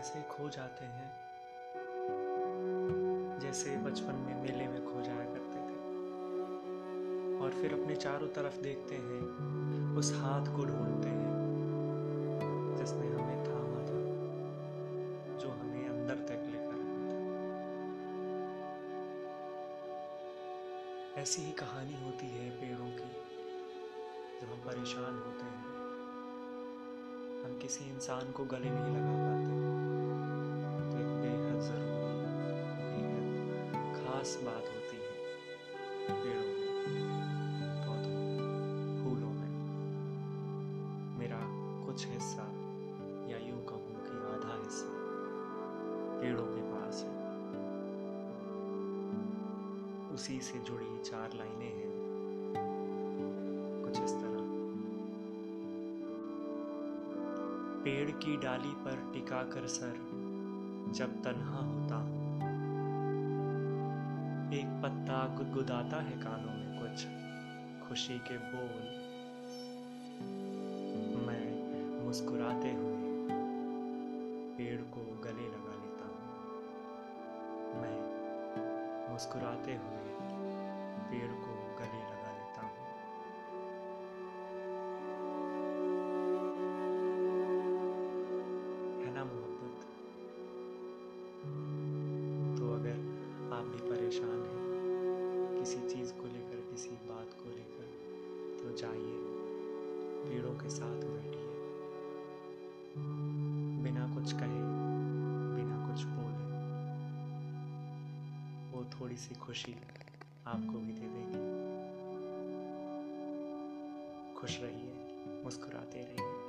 ऐसे खो जाते हैं, जैसे बचपन में मेले में खो जाया करते थे। और फिर अपने चारों तरफ़ देखते हैं, उस हाथ को ढूंढते हैं, जिसने हमें थामा था, जो हमें अंदर तक लेकर आया था। ऐसी ही कहानी होती है पेड़ों की, जब हम परेशान होते हैं। हम किसी इंसान को गले नहीं लगा पाते। हैं। खास बात होती है। पेड़ों में, पौधों में, फूलों में। मेरा कुछ हिस्सा या यूँ कहूँ कि आधा हिस्सा पेड़ों के पास है। उसी से जुड़ी चार लाइनें हैं। कुछ इस तरह। पेड़ की डाली पर टिका कर सर जब तन्हा होता हूँ एक पत्ता गुदगुदाता है कानों में कुछ खुशी के बोल। मैं मुस्कुराते हुए पेड़ को गले लगा लेता हूँ। मैं मुस्कुराते हुए पेड़ को जाइए पेड़ों के साथ बैठिए बिना कुछ कहे, बिना कुछ बोले। वो थोड़ी सी खुशी आपको भी दे देगी। खुश रहिए, मुस्कुराते रहिए।